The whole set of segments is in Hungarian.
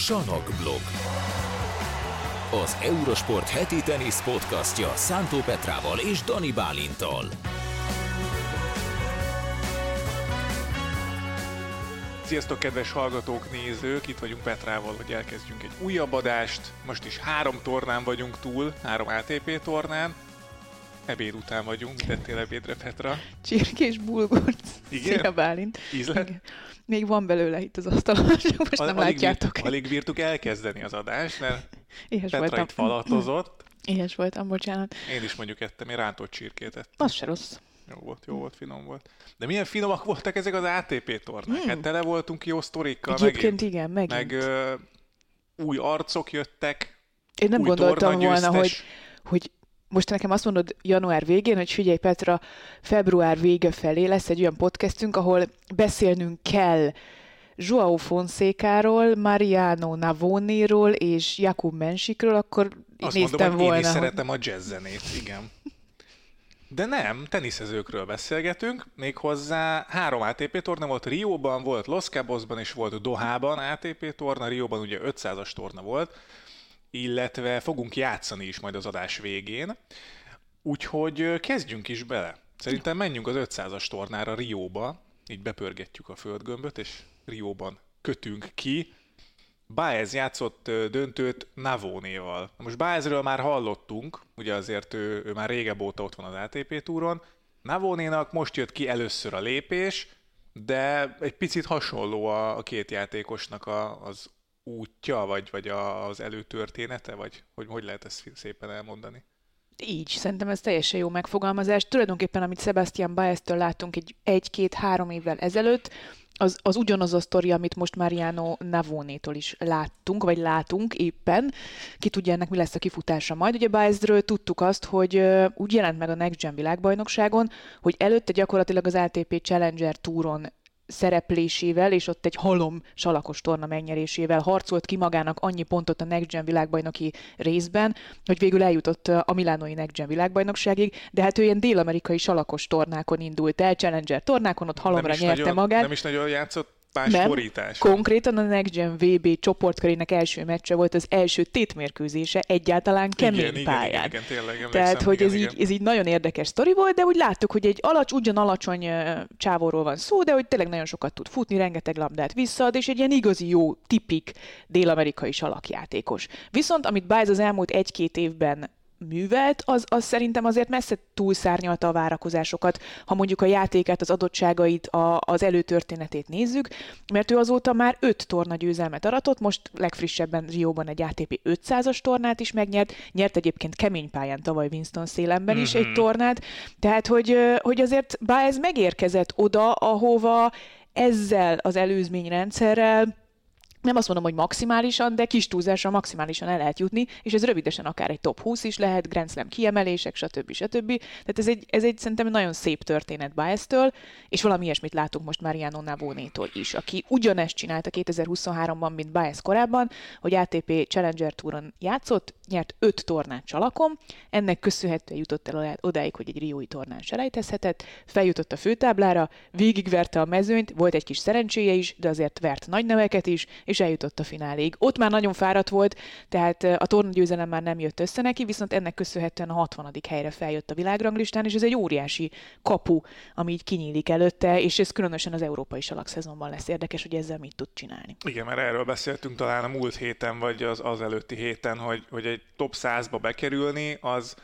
Sanokblog. Az Eurosport heti tenisz podcastja Szántó Petrával és Dani Bálintal. Sziasztok, kedves hallgatók, nézők! Itt vagyunk Petrával, hogy elkezdjünk egy újabb adást. Most is három tornán vagyunk túl, három ATP tornán. Ebéd után vagyunk, mit tettél ebédre, Petra? Csirkés bulgurt. Igen? Szia Bálint. Ízlet? Igen. Még van belőle itt az asztalon, most Al- nem alig látjátok. bírt- Alig bírtuk elkezdeni az adást, mert Éhes Petra voltam. itt falatozott. Éhes voltam, bocsánat. Én is mondjuk ettem, én rántott csirkét ettem. Az se rossz. Jó volt, jó volt, finom volt. De milyen finomak voltak ezek az ATP tornák? Hmm. Hát tele voltunk jó sztorikkal, Egyébként megint. igen, megint. Meg ö, új arcok jöttek, Én nem gondoltam volna, hogy, hogy most nekem azt mondod január végén, hogy figyelj Petra, február vége felé lesz egy olyan podcastünk, ahol beszélnünk kell Joao Fonsékáról, Mariano Navoniról és Jakub Mensikről, akkor Azt néztem mondom, hogy volna, én is hogy- szeretem a jazzzenét, igen. De nem, teniszezőkről beszélgetünk, méghozzá három ATP torna volt, Rióban volt, Los Cabosban és volt Dohában ATP torna, Rióban ugye 500-as torna volt, illetve fogunk játszani is majd az adás végén, úgyhogy kezdjünk is bele. Szerintem menjünk az 500-as tornára Rióba, így bepörgetjük a földgömböt, és Rióban kötünk ki. Baez játszott döntőt Navónéval. Na Most Baezről már hallottunk, ugye azért ő, ő már régebb óta ott van az ATP túron. Navónénak most jött ki először a lépés, de egy picit hasonló a, a két játékosnak a, az útja, vagy, vagy az előtörténete, vagy hogy, hogy lehet ezt szépen elmondani? Így, szerintem ez teljesen jó megfogalmazás. Tulajdonképpen, amit Sebastian Baez-től láttunk egy, egy-két-három évvel ezelőtt, az, az ugyanaz a sztori, amit most Mariano Navonétól is láttunk, vagy látunk éppen. Ki tudja ennek mi lesz a kifutása majd. Ugye Baezről tudtuk azt, hogy úgy jelent meg a Next Gen világbajnokságon, hogy előtte gyakorlatilag az ATP Challenger túron szereplésével, és ott egy halom salakos torna megnyerésével harcolt ki magának annyi pontot a Next Gen világbajnoki részben, hogy végül eljutott a Milánói Next Gen világbajnokságig, de hát ő ilyen dél-amerikai salakos tornákon indult el, Challenger tornákon, ott halomra nem nyerte nagyon, magát. Nem is nagyon játszott más Nem, borítás. Konkrétan a Next Gen VB csoportkörének első meccse volt az első tétmérkőzése egyáltalán kemény igen, pályán. igen, igen, tényleg emlékszem, Tehát, hogy igen, ez, igen. így, ez így nagyon érdekes sztori volt, de úgy láttuk, hogy egy alacs, ugyan alacsony ö, csávóról van szó, de hogy tényleg nagyon sokat tud futni, rengeteg labdát visszaad, és egy ilyen igazi jó, tipik dél-amerikai salakjátékos. Viszont amit Baez az elmúlt egy-két évben művelt, az, az szerintem azért messze túlszárnyalta a várakozásokat, ha mondjuk a játékát, az adottságait, a, az előtörténetét nézzük, mert ő azóta már öt torna győzelmet aratott, most legfrissebben Rióban egy ATP 500-as tornát is megnyert, nyert egyébként kemény pályán tavaly Winston szélemben is egy tornát, tehát hogy, hogy azért Baez megérkezett oda, ahova ezzel az előzményrendszerrel nem azt mondom, hogy maximálisan, de kis túlzásra maximálisan el lehet jutni, és ez rövidesen akár egy top 20 is lehet, Grand Slam kiemelések, stb. stb. Tehát ez egy, ez egy szerintem nagyon szép történet Baez-től, és valami ilyesmit látunk most Mariano Navónétól is, aki ugyanezt csinálta 2023-ban, mint Baez korábban, hogy ATP Challenger Touron játszott, nyert öt tornát csalakom, ennek köszönhetően jutott el odáig, hogy egy riói tornán selejtezhetett, feljutott a főtáblára, végigverte a mezőnyt, volt egy kis szerencséje is, de azért vert nagy neveket is, és eljutott a fináléig. Ott már nagyon fáradt volt, tehát a tornagyőzelem már nem jött össze neki, viszont ennek köszönhetően a 60. helyre feljött a világranglistán, és ez egy óriási kapu, ami így kinyílik előtte, és ez különösen az európai salakszezonban lesz érdekes, hogy ezzel mit tud csinálni. Igen, mert erről beszéltünk talán a múlt héten, vagy az, az előtti héten, hogy, hogy egy top 100-ba bekerülni, az,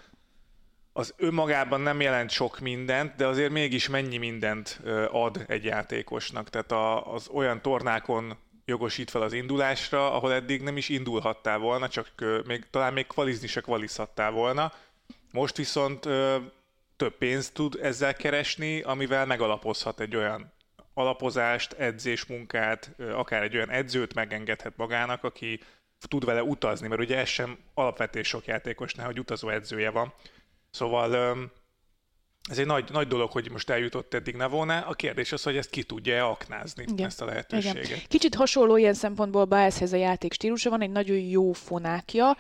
az önmagában nem jelent sok mindent, de azért mégis mennyi mindent ad egy játékosnak. Tehát az olyan tornákon jogosít fel az indulásra, ahol eddig nem is indulhattál volna, csak ö, még, talán még kvalizni se kvalizhattál volna. Most viszont ö, több pénzt tud ezzel keresni, amivel megalapozhat egy olyan alapozást, edzésmunkát, ö, akár egy olyan edzőt megengedhet magának, aki tud vele utazni, mert ugye ez sem alapvetés sok játékosnál, hogy utazó edzője van. Szóval öm, ez egy nagy, nagy dolog, hogy most eljutott eddig Nevone. A kérdés az, hogy ezt ki tudja aknázni, Igen. ezt a lehetőséget. Igen. Kicsit hasonló ilyen szempontból Baezhez a játék stílusa, van egy nagyon jó fonákja,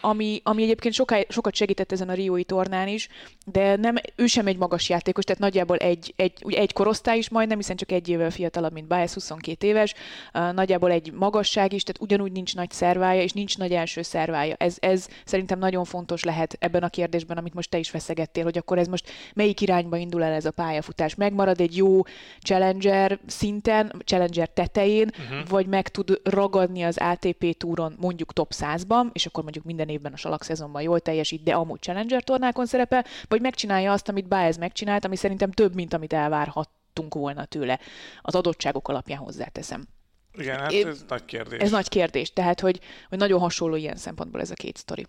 ami, ami egyébként soká, sokat segített ezen a Riói tornán is, de nem, ő sem egy magas játékos, tehát nagyjából egy, egy, ugye egy korosztály is majdnem, hiszen csak egy évvel fiatalabb, mint Baez, 22 éves, nagyjából egy magasság is, tehát ugyanúgy nincs nagy szervája, és nincs nagy első szervája. Ez, ez szerintem nagyon fontos lehet ebben a kérdésben, amit most te is feszegettél, hogy akkor ez most melyik irányba indul el ez a pályafutás. Megmarad egy jó challenger szinten, challenger tetején, uh-huh. vagy meg tud ragadni az ATP túron mondjuk top 100-ban, és akkor mondjuk minden évben a salak szezonban jól teljesít, de amúgy challenger tornákon szerepel, vagy megcsinálja azt, amit Baez megcsinált, ami szerintem több, mint amit elvárhattunk volna tőle. Az adottságok alapján hozzáteszem. Igen, hát ez nagy kérdés. Ez nagy kérdés, tehát hogy, hogy nagyon hasonló ilyen szempontból ez a két sztori.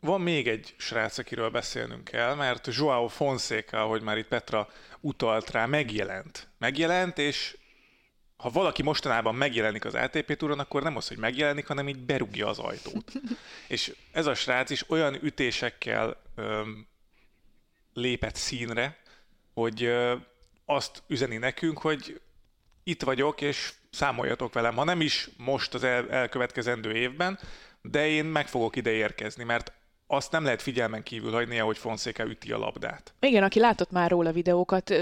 Van még egy srác, akiről beszélnünk kell, mert Joao Fonseca, ahogy már itt Petra utalt rá, megjelent. Megjelent, és ha valaki mostanában megjelenik az ATP túron, akkor nem az, hogy megjelenik, hanem így berúgja az ajtót. és ez a srác is olyan ütésekkel öm, lépett színre, hogy ö, azt üzeni nekünk, hogy itt vagyok, és számoljatok velem, ha nem is most az el, elkövetkezendő évben, de én meg fogok ide érkezni, mert azt nem lehet figyelmen kívül hagyni, hogy Fonseca üti a labdát. Igen, aki látott már róla videókat,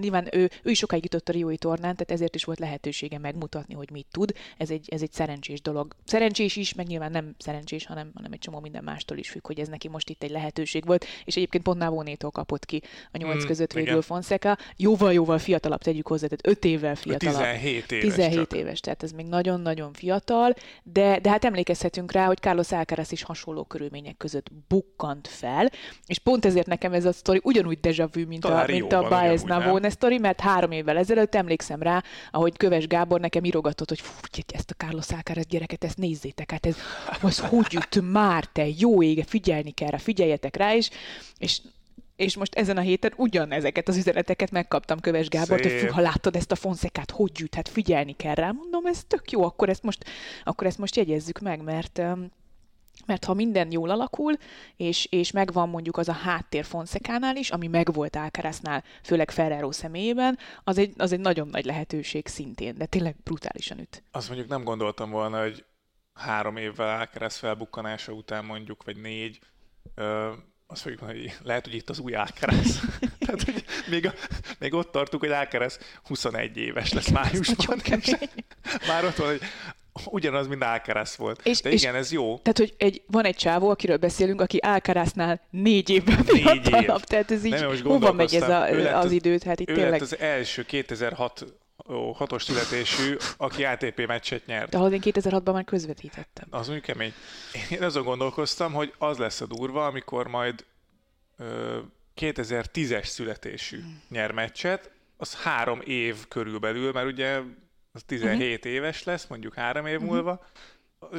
nyilván ő, ő is sokáig jutott a Riói tornán, tehát ezért is volt lehetősége megmutatni, hogy mit tud. Ez egy, ez egy szerencsés dolog. Szerencsés is, meg nyilván nem szerencsés, hanem, hanem egy csomó minden mástól is függ, hogy ez neki most itt egy lehetőség volt, és egyébként pont Navónétól kapott ki a nyolc mm, között végül igen. Fonseca. Jóval-jóval fiatalabb, tegyük hozzá, tehát 5 évvel fiatalabb. 17 éves. 17 csak. éves, tehát ez még nagyon-nagyon fiatal, de, de hát emlékezhetünk rá, hogy Carlos Alcaraz is hasonló körülmények között között bukkant fel, és pont ezért nekem ez a sztori ugyanúgy deja vu, mint Talán a, mint a Baez Navone sztori, mert három évvel ezelőtt emlékszem rá, ahogy Köves Gábor nekem írogatott, hogy fú, ezt a Carlos Alcaraz gyereket, ezt nézzétek, hát ez, az hogy jut már, te? Jó ége, figyelni kell rá, figyeljetek rá is, és és most ezen a héten ugyanezeket az üzeneteket megkaptam Köves Gábor, hogy fú, ha láttad ezt a fonszekát, hogy gyűjt, hát figyelni kell rá. Mondom, ez tök jó, akkor ezt most, akkor ezt most jegyezzük meg, mert mert ha minden jól alakul, és, és megvan mondjuk az a háttér Fonszekánál is, ami megvolt Alcaráznál, főleg Ferrero személyében, az egy, az egy nagyon nagy lehetőség szintén, de tényleg brutálisan üt. Azt mondjuk nem gondoltam volna, hogy három évvel Alcaraz felbukkanása után mondjuk, vagy négy, ö, azt fogjuk mondani, hogy lehet, hogy itt az új Alcaraz. Tehát, hogy még, a, még ott tartunk, hogy Alcaraz 21 éves lesz májusban. Már ott van, hogy ugyanaz, mint Alcaraz volt. És, De igen, és ez jó. Tehát, hogy egy, van egy csávó, akiről beszélünk, aki Alcaraznál négy évben négy év. Tehát ez így, Nem, hova megy ez a, az, az időt? Hát itt ő tényleg... lett az első 2006 hatos születésű, aki ATP meccset nyert. De ahhoz én 2006-ban már közvetítettem. Az úgy kemény. Én azon gondolkoztam, hogy az lesz a durva, amikor majd ö, 2010-es születésű hmm. nyer meccset, az három év körülbelül, mert ugye az 17 uh-huh. Mhm. éves lesz, mondjuk három év uh-huh. múlva,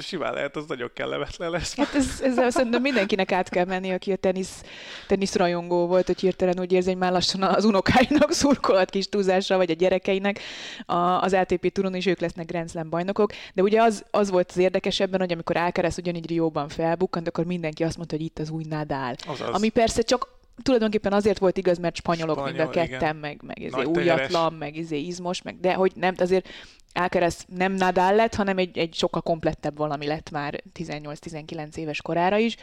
simán lehet, az nagyon kellemetlen lesz. Hát ez, ezzel szerintem mindenkinek át kell menni, aki a tenisz, tenisz rajongó volt, hogy hirtelen úgy érzi, hogy már lassan az unokáinak szurkolhat kis túlzásra, vagy a gyerekeinek a, az ATP túron is ők lesznek Grand Slam bajnokok. De ugye az, az volt az érdekesebben, hogy amikor Alcaraz ugyanígy Rióban felbukkant, akkor mindenki azt mondta, hogy itt az új Nadal. Azaz. Ami persze csak tulajdonképpen azért volt igaz, mert spanyolok Spanyol, mind a ketten, igen. meg, meg izé újatlan, meg izé izmos, meg de hogy nem, azért Alcaraz nem Nadal lett, hanem egy, egy sokkal komplettebb valami lett már 18-19 éves korára is.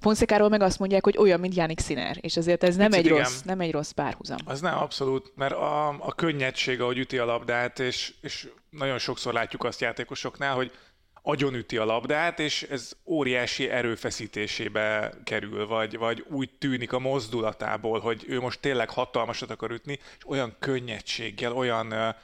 Fonszekáról meg azt mondják, hogy olyan, mint Jánik Sziner, és azért ez nem egy, rossz, nem egy rossz párhuzam. Az nem, abszolút, mert a, a könnyedség, ahogy üti a labdát, és, és nagyon sokszor látjuk azt játékosoknál, hogy agyonüti a labdát, és ez óriási erőfeszítésébe kerül, vagy, vagy úgy tűnik a mozdulatából, hogy ő most tényleg hatalmasat akar ütni, és olyan könnyedséggel, olyan uh,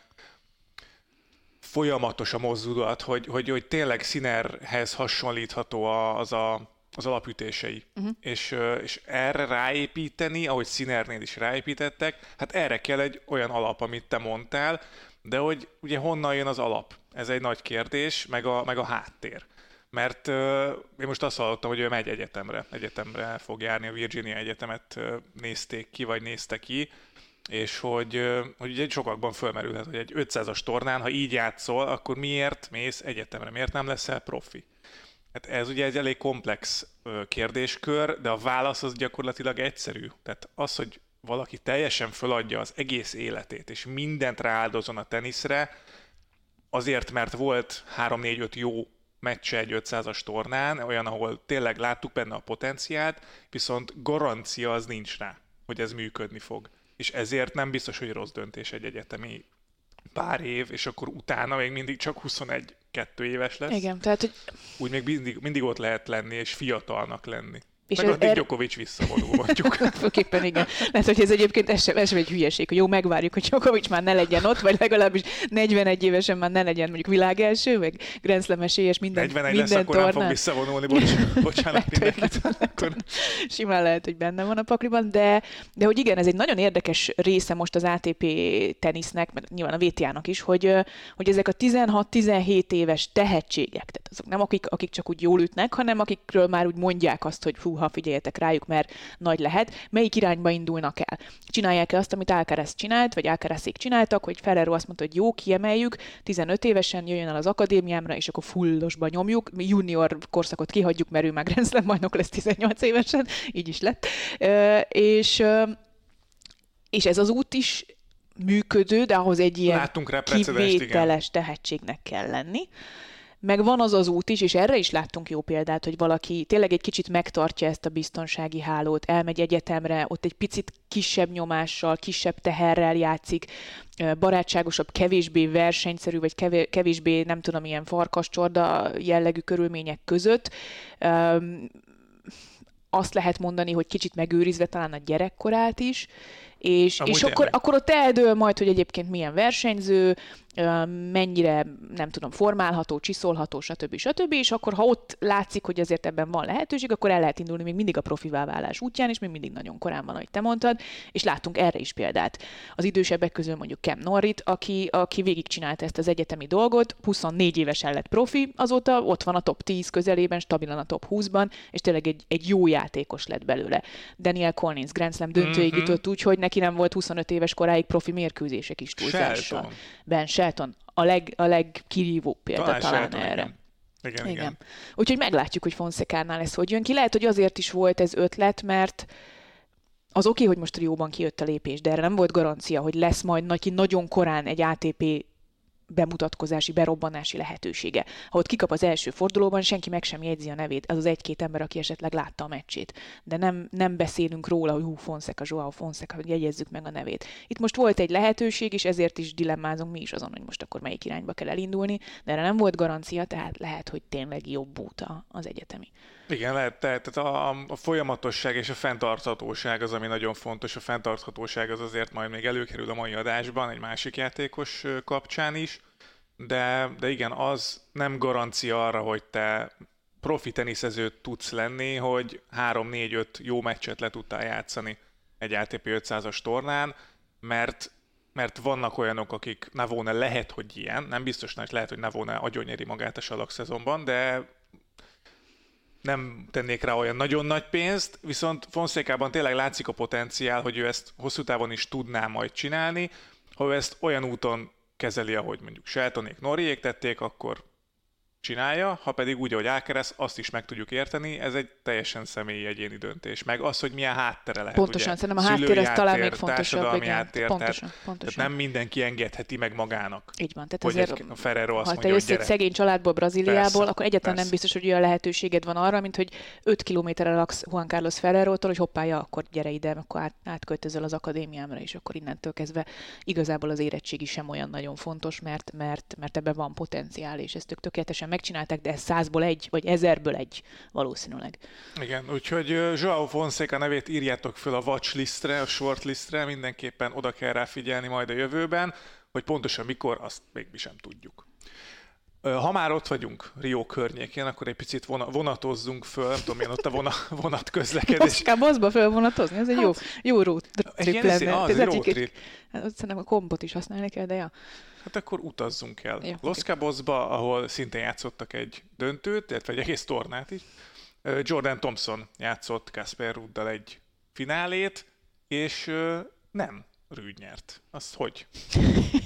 folyamatos a mozdulat, hogy, hogy, hogy tényleg Sinerhez hasonlítható az a, az alapütései. Uh-huh. És, és erre ráépíteni, ahogy Sinernél is ráépítettek, hát erre kell egy olyan alap, amit te mondtál, de hogy ugye honnan jön az alap? Ez egy nagy kérdés, meg a, meg a háttér. Mert uh, én most azt hallottam, hogy ő megy egyetemre. Egyetemre fog járni, a Virginia Egyetemet uh, nézték ki, vagy nézte ki, és hogy, uh, hogy ugye sokakban fölmerülhet, hogy egy 500-as tornán, ha így játszol, akkor miért mész egyetemre? Miért nem leszel profi? Hát ez ugye egy elég komplex kérdéskör, de a válasz az gyakorlatilag egyszerű. Tehát az, hogy valaki teljesen föladja az egész életét, és mindent rááldozon a teniszre, azért, mert volt 3-4-5 jó meccse egy 500-as tornán, olyan, ahol tényleg láttuk benne a potenciált, viszont garancia az nincs rá, hogy ez működni fog. És ezért nem biztos, hogy rossz döntés egy egyetemi pár év, és akkor utána még mindig csak 21 kettő éves lesz. Igen, tehát, hogy... Úgy még mindig, mindig ott lehet lenni, és fiatalnak lenni. És Meg addig er... Djokovic visszavonul, mondjuk. Főképpen igen. Lehet, hogy ez egyébként ez sem, ez sem egy hülyeség, hogy jó, megvárjuk, hogy Djokovic már ne legyen ott, vagy legalábbis 41 évesen már ne legyen mondjuk világelső, meg Grand Slam esélyes minden 41 minden lesz, tornán. akkor fog visszavonulni, bocs, bocsánat mindenkit. Akkor... Simán lehet, hogy benne van a pakliban, de, de hogy igen, ez egy nagyon érdekes része most az ATP tenisznek, mert nyilván a VTA-nak is, hogy, hogy ezek a 16-17 éves tehetségek, tehát azok nem akik, akik csak úgy jól ütnek, hanem akikről már úgy mondják azt, hogy fú, ha figyeljetek rájuk, mert nagy lehet, melyik irányba indulnak el. Csinálják-e azt, amit Alcaraz csinált, vagy Alcarazék csináltak, hogy Ferrero azt mondta, hogy jó, kiemeljük, 15 évesen jöjjön el az akadémiámra, és akkor fullosba nyomjuk, mi junior korszakot kihagyjuk, mert ő már Grand Slam bajnok lesz 18 évesen, így is lett. És, és ez az út is működő, de ahhoz egy ilyen kivételes tehetségnek kell lenni meg van az az út is, és erre is láttunk jó példát, hogy valaki tényleg egy kicsit megtartja ezt a biztonsági hálót, elmegy egyetemre, ott egy picit kisebb nyomással, kisebb teherrel játszik, barátságosabb, kevésbé versenyszerű, vagy kevésbé, nem tudom, ilyen farkascsorda jellegű körülmények között. Azt lehet mondani, hogy kicsit megőrizve talán a gyerekkorát is, és, és akkor, akkor ott eldől majd, hogy egyébként milyen versenyző, mennyire, nem tudom, formálható, csiszolható, stb. stb. És akkor, ha ott látszik, hogy azért ebben van lehetőség, akkor el lehet indulni még mindig a profivá válás útján, és még mindig nagyon korán van, ahogy te mondtad, és láttunk erre is példát. Az idősebbek közül mondjuk Kem Norrit, aki, aki végigcsinálta ezt az egyetemi dolgot, 24 évesen lett profi, azóta ott van a top 10 közelében, stabilan a top 20-ban, és tényleg egy, egy jó játékos lett belőle. Daniel Collins Grand Slam döntőig mm-hmm. jutott úgy, hogy neki nem volt 25 éves koráig profi mérkőzések is túlzással. Ben Shelton a, leg, a legkirívóbb példa talán, talán Shelton, erre. Igen. Igen, igen. igen. Úgyhogy meglátjuk, hogy Fonszekánál ez hogy jön ki. Lehet, hogy azért is volt ez ötlet, mert az oké, okay, hogy most Rióban kijött a lépés, de erre nem volt garancia, hogy lesz majd neki nagyon korán egy ATP bemutatkozási, berobbanási lehetősége. Ha ott kikap az első fordulóban, senki meg sem jegyzi a nevét, az az egy-két ember, aki esetleg látta a meccsét. De nem, nem beszélünk róla, hogy hú, Fonseca, Joao Fonseca, hogy jegyezzük meg a nevét. Itt most volt egy lehetőség, és ezért is dilemmázunk mi is azon, hogy most akkor melyik irányba kell elindulni, de erre nem volt garancia, tehát lehet, hogy tényleg jobb út az egyetemi. Igen, lehet, tehát a, a folyamatosság és a fenntarthatóság az, ami nagyon fontos. A fenntarthatóság az azért majd még előkerül a mai adásban egy másik játékos kapcsán is, de, de igen, az nem garancia arra, hogy te profi teniszező tudsz lenni, hogy 3-4-5 jó meccset le tudtál játszani egy ATP 500-as tornán, mert mert vannak olyanok, akik Navone lehet, hogy ilyen, nem biztos, hogy lehet, hogy Navone agyonnyeri magát a salak szezonban, de nem tennék rá olyan nagyon nagy pénzt, viszont Fonszékában tényleg látszik a potenciál, hogy ő ezt hosszú távon is tudná majd csinálni. Ha ő ezt olyan úton kezeli, ahogy mondjuk Sheltonék, Noriék tették, akkor csinálja, ha pedig úgy, ahogy Ákeres, azt is meg tudjuk érteni, ez egy teljesen személyi egyéni döntés. Meg az, hogy milyen háttere lehet. Pontosan, ugye? szerintem a háttér ez talán még fontosabb. Igen. Háttér, pontosan, tehát, pontosan. Tehát nem mindenki engedheti meg magának. Így van, tehát azért, a Ferrero azt ha mondja, te jössz egy szegény családból, Brazíliából, persze, akkor egyáltalán persze. nem biztos, hogy olyan lehetőséged van arra, mint hogy 5 kilométerre laksz Juan Carlos Ferrero-tól, hogy hoppája, akkor gyere ide, akkor át, átköltözöl az akadémiámra, és akkor innentől kezdve igazából az érettségi sem olyan nagyon fontos, mert, mert, mert ebben van potenciál, és ezt ők tökéletesen megcsinálták, de ez százból egy, vagy ezerből egy valószínűleg. Igen, úgyhogy Joao Fonseca nevét írjátok föl a watchlistre, a shortlistre, mindenképpen oda kell rá figyelni majd a jövőben, hogy pontosan mikor, azt még mi sem tudjuk. Ha már ott vagyunk Rio környékén, akkor egy picit vonatozzunk föl, nem tudom, milyen ott a vonat, vonat közlekedés. Most kell baszba fölvonatozni, ez egy jó, jó road trip lenne. Az, ez road trip. Hát, szerintem a kompot is használni kell, de ja. Hát akkor utazzunk el. Ja, Los Cabosba, ahol szintén játszottak egy döntőt, illetve egy egész tornát is. Jordan Thompson játszott Kasper Ruddal egy finálét, és nem Rüd nyert. Az hogy?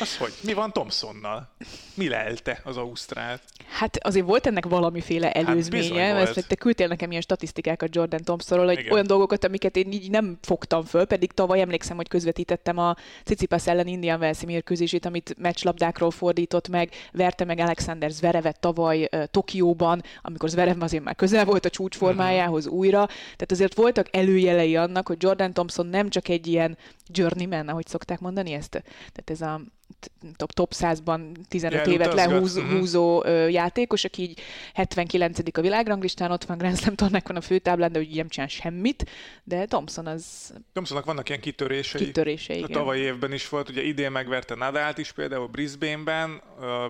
Az hogy? Mi van Thompsonnal? Mi lelte az Ausztrált? Hát azért volt ennek valamiféle előzménye, hát mert te küldtél nekem ilyen statisztikákat Jordan Thompsonról, hogy Igen. olyan dolgokat, amiket én így nem fogtam föl, pedig tavaly emlékszem, hogy közvetítettem a Cicipas ellen Indian Velszi mérkőzését, amit meccslabdákról fordított meg, verte meg Alexander Zverevet tavaly uh, Tokióban, amikor Zverev azért már közel volt a csúcsformájához uh-huh. újra. Tehát azért voltak előjelei annak, hogy Jordan Thompson nem csak egy ilyen journeyman, ahogy szokták mondani ezt. Tehát ez a top, top 100-ban 15 évet lehúzó uh-huh. játékos, aki így 79 a világranglistán, ott van Grand Slam tornákon a főtáblán, de úgy nem csinál semmit, de Thompson az... Thompsonnak vannak ilyen kitörései. Kitörései, A tavalyi évben is volt, ugye idén megverte Nadált is például Brisbane-ben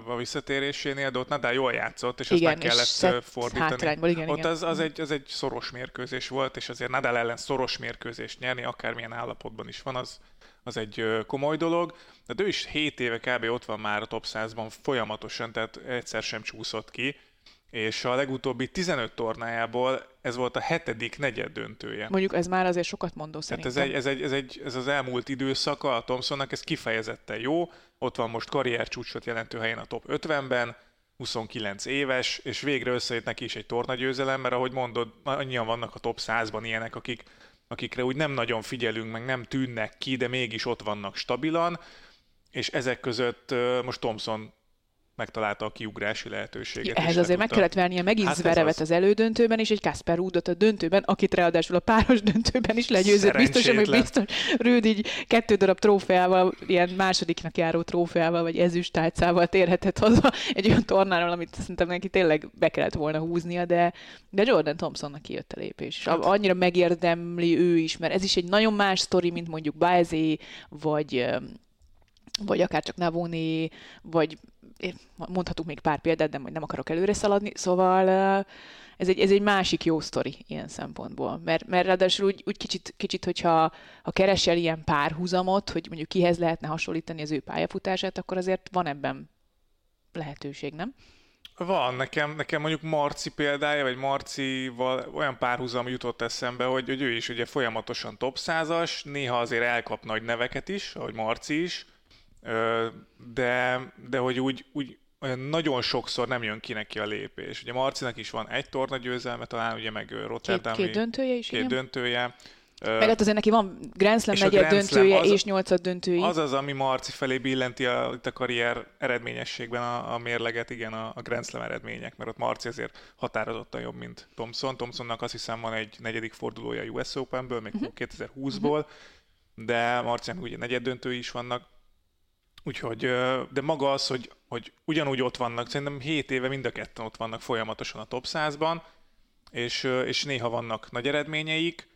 a visszatérésénél, de ott Nadal jól játszott, és igen, azt meg kellett fordítani. igen, ott igen. Az, az, egy, az egy szoros mérkőzés volt, és azért Nadal ellen szoros mérkőzést nyerni, akármilyen állapotban is van, az, az egy komoly dolog. De ő is 7 éve kb. ott van már a top 100-ban folyamatosan, tehát egyszer sem csúszott ki és a legutóbbi 15 tornájából ez volt a hetedik negyed döntője. Mondjuk ez már azért sokat mondó szerintem. ez, egy, ez, egy, ez, egy, ez az elmúlt időszaka a Thompsonnak, ez kifejezetten jó, ott van most karriercsúcsot jelentő helyen a top 50-ben, 29 éves, és végre összejött neki is egy tornagyőzelem, mert ahogy mondod, annyian vannak a top 100-ban ilyenek, akik, akikre úgy nem nagyon figyelünk, meg nem tűnnek ki, de mégis ott vannak stabilan, és ezek között most Thompson megtalálta a kiugrási lehetőséget. Ehhez azért meg kellett vernie megint hát Zverevet az... az elődöntőben, és egy Kasper Rudot a döntőben, akit ráadásul a páros döntőben is legyőzött. Biztos, hogy biztos Rüd így kettő darab trófeával, ilyen másodiknak járó trófeával, vagy ezüstálcával térhetett haza egy olyan tornáról, amit szerintem neki tényleg be kellett volna húznia, de, de Jordan Thompsonnak kijött a lépés. És hát- annyira megérdemli ő is, mert ez is egy nagyon más sztori, mint mondjuk Baezé, vagy vagy akár csak Navoni, vagy mondhatunk még pár példát, de majd nem akarok előre szaladni, szóval ez egy, ez egy másik jó sztori ilyen szempontból. Mert, mert ráadásul úgy, úgy kicsit, kicsit, hogyha ha keresel ilyen párhuzamot, hogy mondjuk kihez lehetne hasonlítani az ő pályafutását, akkor azért van ebben lehetőség, nem? Van, nekem, nekem mondjuk Marci példája, vagy Marcival olyan párhuzam jutott eszembe, hogy, hogy ő is ugye folyamatosan top százas, néha azért elkap nagy neveket is, ahogy Marci is, de, de hogy úgy, úgy olyan nagyon sokszor nem jön ki neki a lépés. Ugye Marcinak is van egy torna győzelme, talán ugye meg Rotterdami. Két, két döntője is, Két igen. döntője. Meg hát azért neki van Grand Slam negyed döntője az, és nyolcad döntői. Az az, ami Marci felé billenti a, itt a karrier eredményességben a, a mérleget, igen, a, a Grand Slam eredmények, mert ott Marci azért határozottan jobb, mint Thompson. Thompsonnak azt hiszem van egy negyedik fordulója a US Openből, még uh-huh. 2020-ból, uh-huh. de Marcinak ugye negyed döntői is vannak, Úgyhogy, de maga az, hogy, hogy ugyanúgy ott vannak, szerintem 7 éve mind a ketten ott vannak folyamatosan a top 100-ban, és, és néha vannak nagy eredményeik,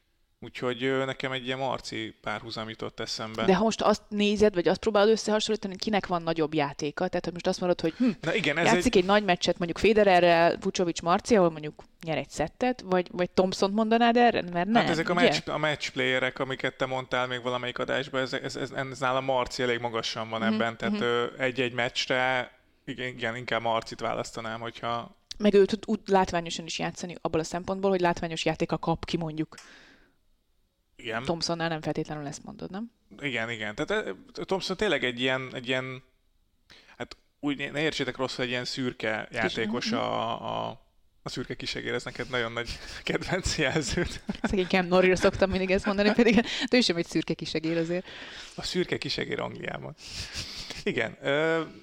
Úgyhogy nekem egy ilyen marci párhuzam jutott eszembe. De ha most azt nézed, vagy azt próbálod összehasonlítani, hogy kinek van nagyobb játéka, tehát hogy most azt mondod, hogy hm, Na igen, ez játszik egy... egy nagy meccset mondjuk Federerrel, Vucovic Marci, ahol mondjuk nyer egy szettet, vagy, vagy Thompson mondanád erre? Mert nem, hát ezek a match, a match playerek, amiket te mondtál még valamelyik adásban, ez, ez, ez, ez nálam Marci elég magasan van mm-hmm. ebben, tehát mm-hmm. egy-egy meccsre igen, igen, inkább Marcit választanám, hogyha... Meg ő tud úgy látványosan is játszani abból a szempontból, hogy látványos játéka kap ki mondjuk. Igen. Thompsonnál nem feltétlenül ezt mondod, nem? Igen, igen. Tehát eh, Thompson tényleg egy ilyen, egy ilyen hát úgy ne értsétek rosszul, egy ilyen szürke játékos a, a, a szürke kisegér, ez neked nagyon nagy kedvenc jelzőt. Szegény Cam Norrie szoktam mindig ezt mondani, pedig de ő sem egy szürke kisegér azért. A szürke kisegér Angliában. Igen,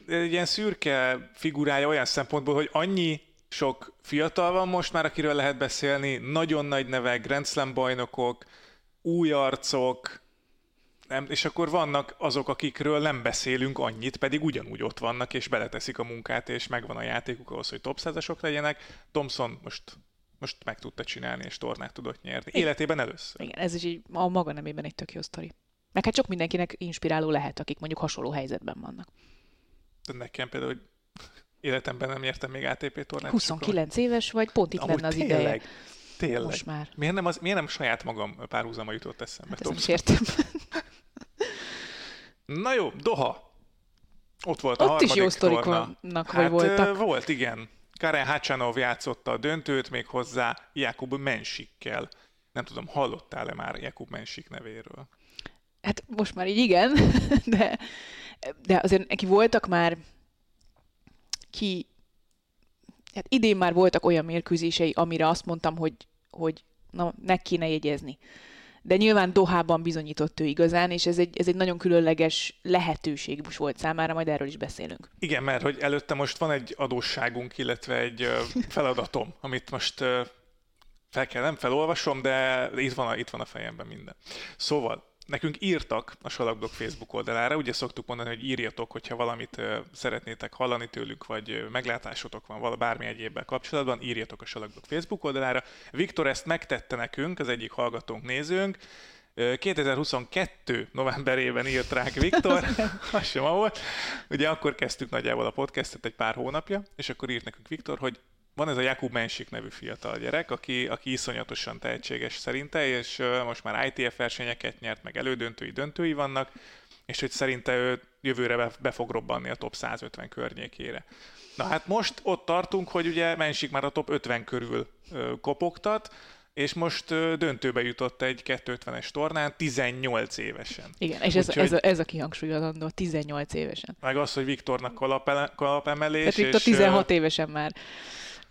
egy ilyen szürke figurája olyan szempontból, hogy annyi sok fiatal van most már, akiről lehet beszélni, nagyon nagy nevek, Grand Slam bajnokok, új arcok, nem, és akkor vannak azok, akikről nem beszélünk annyit, pedig ugyanúgy ott vannak, és beleteszik a munkát, és megvan a játékuk ahhoz, hogy top százasok legyenek. Thompson most, most meg tudta csinálni, és tornát tudott nyerni. Igen. Életében először. Igen, ez is így a maga nemében egy tök jó sztori. Meg hát sok mindenkinek inspiráló lehet, akik mondjuk hasonló helyzetben vannak. De nekem például, hogy életemben nem nyertem még ATP tornát. 29 éves vagy, pont itt lenne az tényleg. ideje. Tényleg. Most már. Miért nem, az, miért nem saját magam párhuzama jutott eszembe? Hát ezt értem. Na jó, Doha. Ott volt Ott a is jó sztorik vannak, hát, voltak. Volt, igen. Karen Hacsanov játszotta a döntőt, még hozzá Jakub Mensikkel. Nem tudom, hallottál-e már Jakub Mensik nevéről? Hát most már így igen, de de azért neki voltak már ki, hát idén már voltak olyan mérkőzései, amire azt mondtam, hogy, hogy na, meg kéne jegyezni. De nyilván Dohában bizonyított ő igazán, és ez egy, ez egy nagyon különleges lehetőség is volt számára, majd erről is beszélünk. Igen, mert hogy előtte most van egy adósságunk, illetve egy feladatom, amit most fel kell, nem felolvasom, de itt van, a, itt van a fejemben minden. Szóval, nekünk írtak a Salakblog Facebook oldalára, ugye szoktuk mondani, hogy írjatok, hogyha valamit szeretnétek hallani tőlük, vagy meglátásotok van vala bármi egyébben kapcsolatban, írjatok a Salakblog Facebook oldalára. Viktor ezt megtette nekünk, az egyik hallgatónk, nézőnk, 2022 novemberében írt ránk Viktor, az sem volt. Ugye akkor kezdtük nagyjából a podcastet egy pár hónapja, és akkor írt nekünk Viktor, hogy van ez a Jakub Mensik nevű fiatal gyerek, aki, aki iszonyatosan tehetséges szerinte, és most már ITF versenyeket nyert, meg elődöntői döntői vannak, és hogy szerinte ő jövőre be, be fog robbanni a top 150 környékére. Na hát most ott tartunk, hogy ugye Mensik már a top 50 körül kopogtat, és most döntőbe jutott egy 250-es tornán 18 évesen. Igen, és ez, Úgy, ez, a, ez a kihangsúlyozandó, 18 évesen. Meg az, hogy Viktornak kalapemelés. Tehát Viktor 16 évesen már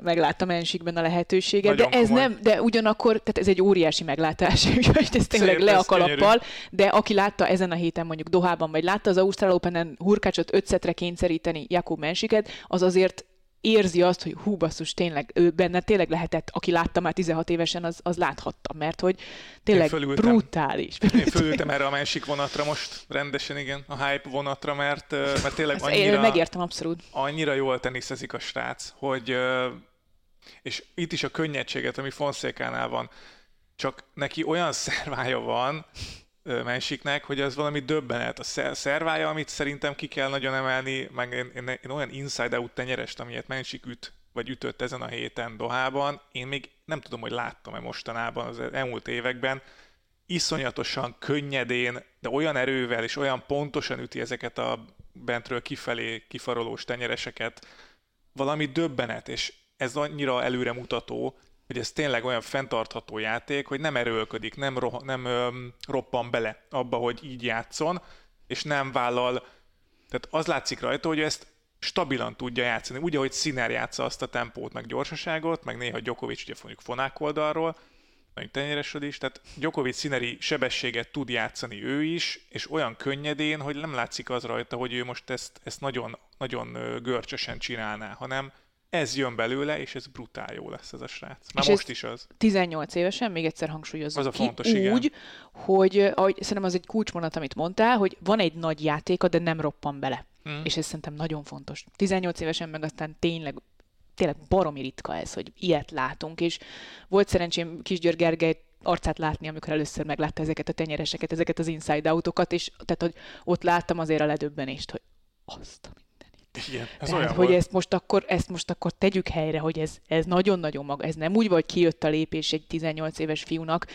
megláttam Ensikben a lehetőséget, Nagyon de ez komoly. nem, de ugyanakkor, tehát ez egy óriási meglátás, úgyhogy ez tényleg Szép, le a kalappal, de aki látta ezen a héten mondjuk Dohában, vagy látta az Ausztrál Open-en Hurkácsot ötszetre kényszeríteni Jakub Mensiket, az azért érzi azt, hogy hú, basszus, tényleg, ő benne tényleg lehetett, aki látta már 16 évesen, az, az láthatta, mert hogy tényleg brutális. Én fölültem erre a másik vonatra most, rendesen igen, a hype vonatra, mert, mert tényleg annyira... Én megértem abszolút. Annyira jól teniszezik a srác, hogy és itt is a könnyedséget, ami Fonszékánál van, csak neki olyan szervája van, Mensiknek, hogy az valami döbbenet. A szervája, amit szerintem ki kell nagyon emelni, meg én, én, én olyan inside-out tenyerest, amilyet Mensik üt, vagy ütött ezen a héten Dohában, én még nem tudom, hogy láttam-e mostanában az elmúlt években, iszonyatosan könnyedén, de olyan erővel és olyan pontosan üti ezeket a bentről kifelé kifarolós tenyereseket, valami döbbenet, és ez annyira előremutató, hogy ez tényleg olyan fenntartható játék, hogy nem erőlködik, nem, roh- nem ö, roppan bele abba, hogy így játszon, és nem vállal, tehát az látszik rajta, hogy ezt stabilan tudja játszani. Úgy, ahogy Sziner játsza azt a tempót, meg gyorsaságot, meg néha Djokovic, ugye mondjuk fonák oldalról, meg tenyeresed is, tehát Djokovic színeri sebességet tud játszani ő is, és olyan könnyedén, hogy nem látszik az rajta, hogy ő most ezt, ezt nagyon, nagyon görcsösen csinálná, hanem ez jön belőle, és ez brutál jó lesz ez a srác. Már és most is az. 18 évesen, még egyszer hangsúlyozom az a fontos, ki, igen. úgy, hogy ahogy, szerintem az egy kulcsmondat, amit mondtál, hogy van egy nagy játéka, de nem roppan bele. Hmm. És ez szerintem nagyon fontos. 18 évesen meg aztán tényleg tényleg baromi ritka ez, hogy ilyet látunk, és volt szerencsém Kisgyörgy Gergely arcát látni, amikor először meglátta ezeket a tenyereseket, ezeket az inside autokat, és tehát, hogy ott láttam azért a ledöbbenést, hogy azt, ami igen, ez Tehát, hogy volt. ezt most, akkor, ezt most akkor tegyük helyre, hogy ez, ez nagyon-nagyon maga, ez nem úgy vagy kijött a lépés egy 18 éves fiúnak,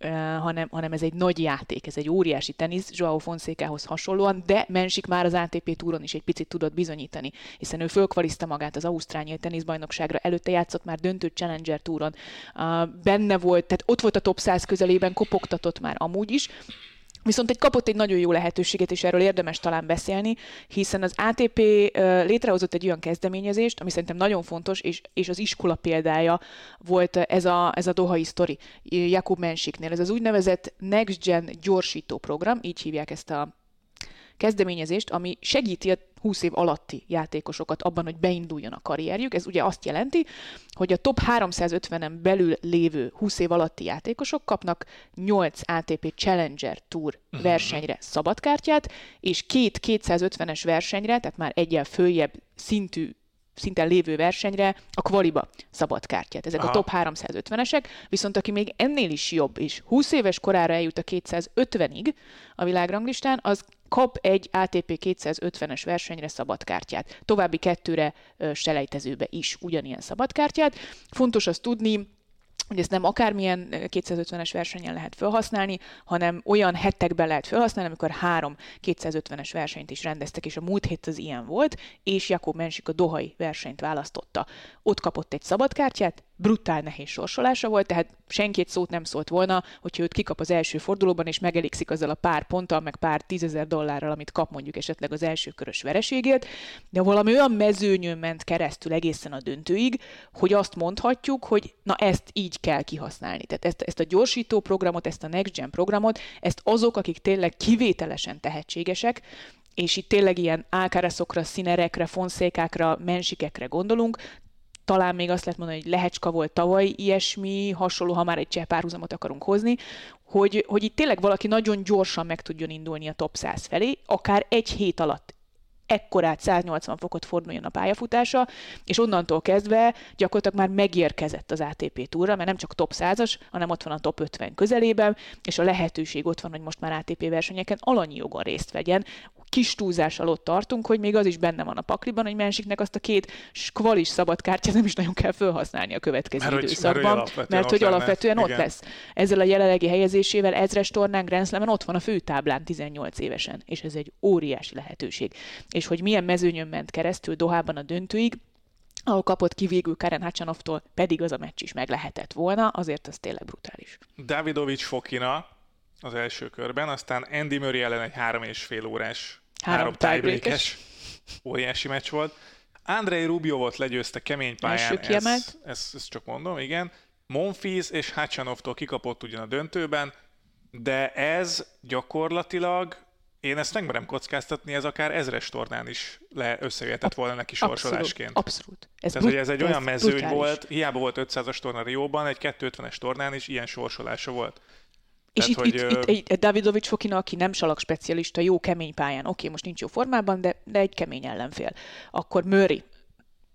Uh, hanem, hanem ez egy nagy játék, ez egy óriási tenisz, Joao Fonsékához hasonlóan, de Mensik már az ATP túron is egy picit tudott bizonyítani, hiszen ő fölkvalizta magát az Ausztráliai teniszbajnokságra, előtte játszott már döntő Challenger túron, uh, benne volt, tehát ott volt a top 100 közelében, kopogtatott már amúgy is, Viszont egy kapott egy nagyon jó lehetőséget, és erről érdemes talán beszélni, hiszen az ATP létrehozott egy olyan kezdeményezést, ami szerintem nagyon fontos, és, és az iskola példája volt ez a, ez a dohai sztori Jakub Mensiknél. Ez az úgynevezett Next Gen gyorsító program, így hívják ezt a kezdeményezést, ami segíti a 20 év alatti játékosokat abban, hogy beinduljon a karrierjük. Ez ugye azt jelenti, hogy a top 350-en belül lévő 20 év alatti játékosok kapnak 8 ATP Challenger Tour mhm. versenyre szabadkártyát, és két 250-es versenyre, tehát már egyel följebb szintű szinten lévő versenyre a kvaliba szabad kártyát. Ezek Aha. a top 350-esek, viszont aki még ennél is jobb, és 20 éves korára eljut a 250-ig a világranglistán, az kap egy ATP 250-es versenyre szabadkártyát. További kettőre selejtezőbe is ugyanilyen szabadkártyát. Fontos azt tudni, hogy ezt nem akármilyen 250-es versenyen lehet felhasználni, hanem olyan hetekben lehet felhasználni, amikor három 250-es versenyt is rendeztek, és a múlt hét az ilyen volt, és Jakob Mensik a Dohai versenyt választotta. Ott kapott egy szabadkártyát, brutál nehéz sorsolása volt, tehát senki egy szót nem szólt volna, hogyha őt kikap az első fordulóban, és megelégszik azzal a pár ponttal, meg pár tízezer dollárral, amit kap mondjuk esetleg az első körös vereségért, de valami olyan mezőnyön ment keresztül egészen a döntőig, hogy azt mondhatjuk, hogy na ezt így kell kihasználni. Tehát ezt, ezt a gyorsító programot, ezt a Next Gen programot, ezt azok, akik tényleg kivételesen tehetségesek, és itt tényleg ilyen álkáreszokra, színerekre, fonszékákra, mensikekre gondolunk, talán még azt lehet mondani, hogy Lehecska volt tavaly ilyesmi, hasonló, ha már egy cseh párhuzamot akarunk hozni, hogy, hogy itt tényleg valaki nagyon gyorsan meg tudjon indulni a top 100 felé, akár egy hét alatt ekkorát 180 fokot forduljon a pályafutása, és onnantól kezdve gyakorlatilag már megérkezett az ATP túra, mert nem csak top 100-as, hanem ott van a top 50 közelében, és a lehetőség ott van, hogy most már ATP versenyeken alanyi jogon részt vegyen, kis túlzás alatt tartunk, hogy még az is benne van a pakliban, hogy másiknek azt a két skvalis szabadkártyát nem is nagyon kell felhasználni a következő Mert időszakban, mert alapvetően mert ott hogy lenne. alapvetően ott Igen. lesz. Ezzel a jelenlegi helyezésével ezres tornán Grand Slamen ott van a főtáblán 18 évesen, és ez egy óriási lehetőség. És hogy milyen mezőnyön ment keresztül Dohában a döntőig, ahol kapott ki végül Karen Hachanovtól, pedig az a meccs is meg lehetett volna, azért az tényleg brutális. Davidovics Fokina az első körben, aztán Andy Murray ellen egy három és fél órás, Három három, tiebreakes. óriási meccs volt. Andrei Rubjovot legyőzte kemény pályán, ezt, ezt, ezt, csak mondom, igen. Monfils és Hachanovtól kikapott ugyan a döntőben, de ez gyakorlatilag, én ezt megmerem kockáztatni, ez akár ezres tornán is le összejöhetett volna neki sorsolásként. Abszolút. abszolút. Ez Tehát, hogy ez egy olyan mezőny brutális. volt, hiába volt 500-as torna Rióban, egy 250-es tornán is ilyen sorsolása volt. És Tehát, itt, hogy, itt, itt egy Davidovics Fokina, aki nem salak specialista, jó kemény pályán, oké, most nincs jó formában, de, de egy kemény ellenfél. Akkor Murray.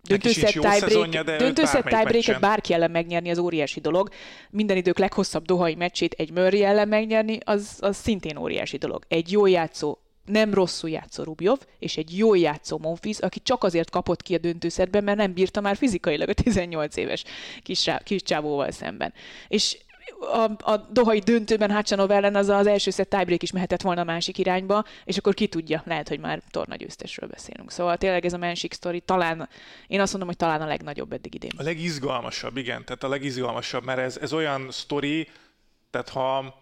Döntőszett őt döntőszett tiebreaket bárki ellen megnyerni az óriási dolog. Minden idők leghosszabb dohai meccsét egy Murray ellen megnyerni, az, az szintén óriási dolog. Egy jó játszó, nem rosszul játszó Rubjov, és egy jó játszó Monfils, aki csak azért kapott ki a döntőszedben, mert nem bírta már fizikailag a 18 éves kis, kis csávóval szemben. És a, a dohai döntőben Hácsanov ellen az az első szett tiebreak is mehetett volna a másik irányba, és akkor ki tudja, lehet, hogy már tornagyőztesről beszélünk. Szóval tényleg ez a másik sztori talán, én azt mondom, hogy talán a legnagyobb eddig idén. A legizgalmasabb, igen, tehát a legizgalmasabb, mert ez, ez olyan sztori, tehát ha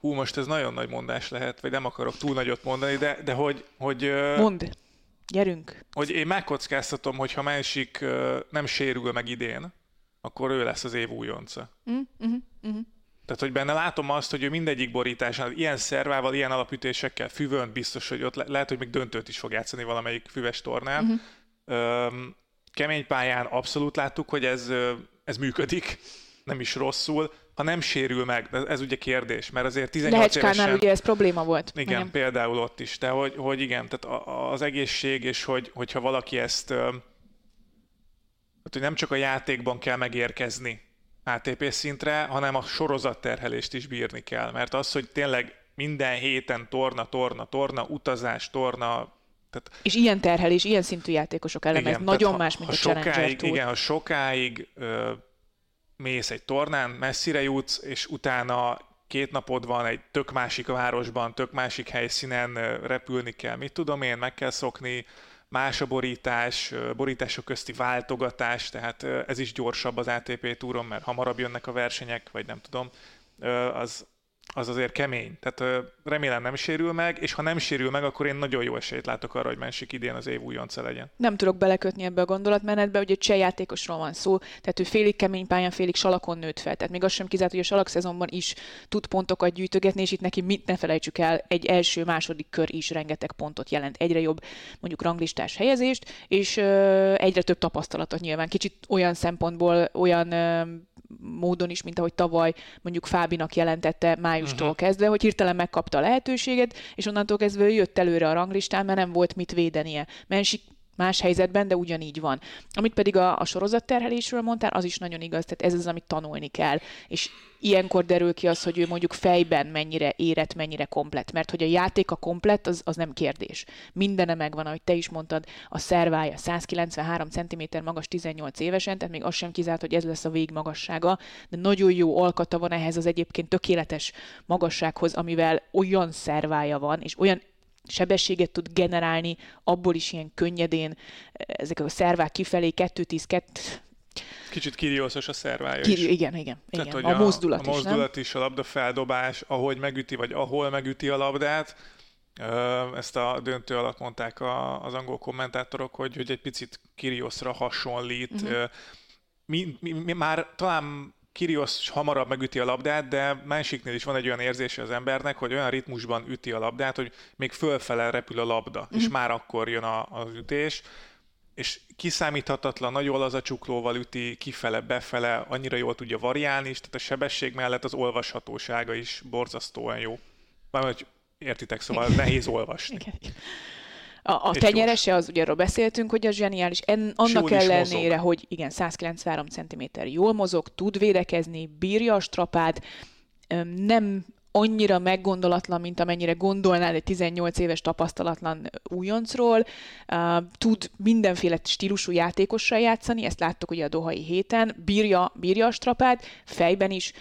hú, most ez nagyon nagy mondás lehet, vagy nem akarok túl nagyot mondani, de, de hogy, hogy, Mond, gyerünk. hogy én megkockáztatom, hogy ha másik nem sérül meg idén, akkor ő lesz az év újonca. Mm, mm, mm. Tehát, hogy benne látom azt, hogy ő mindegyik borításán, ilyen szervával, ilyen alapütésekkel, füvön biztos, hogy ott le- lehet, hogy még döntőt is fog játszani valamelyik füves tornán. Uh-huh. Öm, kemény pályán abszolút láttuk, hogy ez, ez működik, nem is rosszul. Ha nem sérül meg, de ez ugye kérdés, mert azért 18 Lehecskánál évesen... ugye ez probléma volt. Igen, Igen. például ott is. De hogy, hogy igen, tehát az egészség, és hogy, hogyha valaki ezt, ö, hát, hogy nem csak a játékban kell megérkezni ATP szintre, hanem a sorozatterhelést is bírni kell. Mert az, hogy tényleg minden héten torna, torna, torna, utazás, torna, tehát És ilyen terhelés, ilyen szintű játékosok ellen ez tehát nagyon ha- más, mint ha a Challenger sokáig, Tour. Igen, ha sokáig ö, mész egy tornán, messzire jutsz, és utána két napod van egy tök másik városban, tök másik helyszínen repülni kell, mit tudom én, meg kell szokni, más a borítás, borítások közti váltogatás, tehát ez is gyorsabb az ATP túron, mert hamarabb jönnek a versenyek, vagy nem tudom, az, az azért kemény. Tehát remélem nem sérül meg, és ha nem sérül meg, akkor én nagyon jó esélyt látok arra, hogy másik idén az év újonca legyen. nem tudok belekötni ebbe a gondolatmenetbe, hogy egy cseh játékosról van szó, tehát ő félig kemény pályán, félig salakon nőtt fel. Tehát még az sem kizárt, hogy a salak szezonban is tud pontokat gyűjtögetni, és itt neki mit ne felejtsük el, egy első-második kör is rengeteg pontot jelent, egyre jobb mondjuk ranglistás helyezést, és egyre több tapasztalatot nyilván. Kicsit olyan szempontból, olyan módon is, mint ahogy tavaly mondjuk Fábinak jelentette májustól uh-huh. kezdve, hogy hirtelen megkapta a lehetőséget, és onnantól kezdve ő jött előre a ranglistán, mert nem volt mit védenie. Mensik más helyzetben, de ugyanígy van. Amit pedig a, a sorozatterhelésről mondtál, az is nagyon igaz, tehát ez az, amit tanulni kell. És ilyenkor derül ki az, hogy ő mondjuk fejben mennyire érett, mennyire komplet. Mert hogy a játék a komplet, az, az nem kérdés. Mindene megvan, ahogy te is mondtad, a szervája 193 cm magas 18 évesen, tehát még az sem kizárt, hogy ez lesz a végmagassága, de nagyon jó alkata van ehhez az egyébként tökéletes magassághoz, amivel olyan szervája van, és olyan sebességet tud generálni, abból is ilyen könnyedén, ezek a szervák kifelé 2-10, 2 Kicsit kiriószos a szervája Kiri, is. igen, igen. Tehát, igen. hogy A, mozdulat a is, mozdulat is, a labda feldobás, ahogy megüti, vagy ahol megüti a labdát. Ezt a döntő alatt mondták a, az angol kommentátorok, hogy, hogy egy picit Kyrgiosra hasonlít. Uh-huh. Mi, mi, mi, már talán Kyrgios hamarabb megüti a labdát, de másiknél is van egy olyan érzése az embernek, hogy olyan ritmusban üti a labdát, hogy még fölfele repül a labda, uh-huh. és már akkor jön a, az ütés és kiszámíthatatlan, nagyon az a csuklóval üti, kifele, befele, annyira jól tudja variálni is, tehát a sebesség mellett az olvashatósága is borzasztóan jó. Mármint, hogy értitek, szóval nehéz olvasni. Igen. A, a tenyerese, az ugye arról beszéltünk, hogy az zseniális. En, annak jól ellenére, hogy igen, 193 cm jól mozog, tud védekezni, bírja a strapát, nem annyira meggondolatlan, mint amennyire gondolnád egy 18 éves tapasztalatlan újoncról. Uh, tud mindenféle stílusú játékossal játszani, ezt láttuk ugye a Dohai héten, bírja, bírja a strapát, fejben is,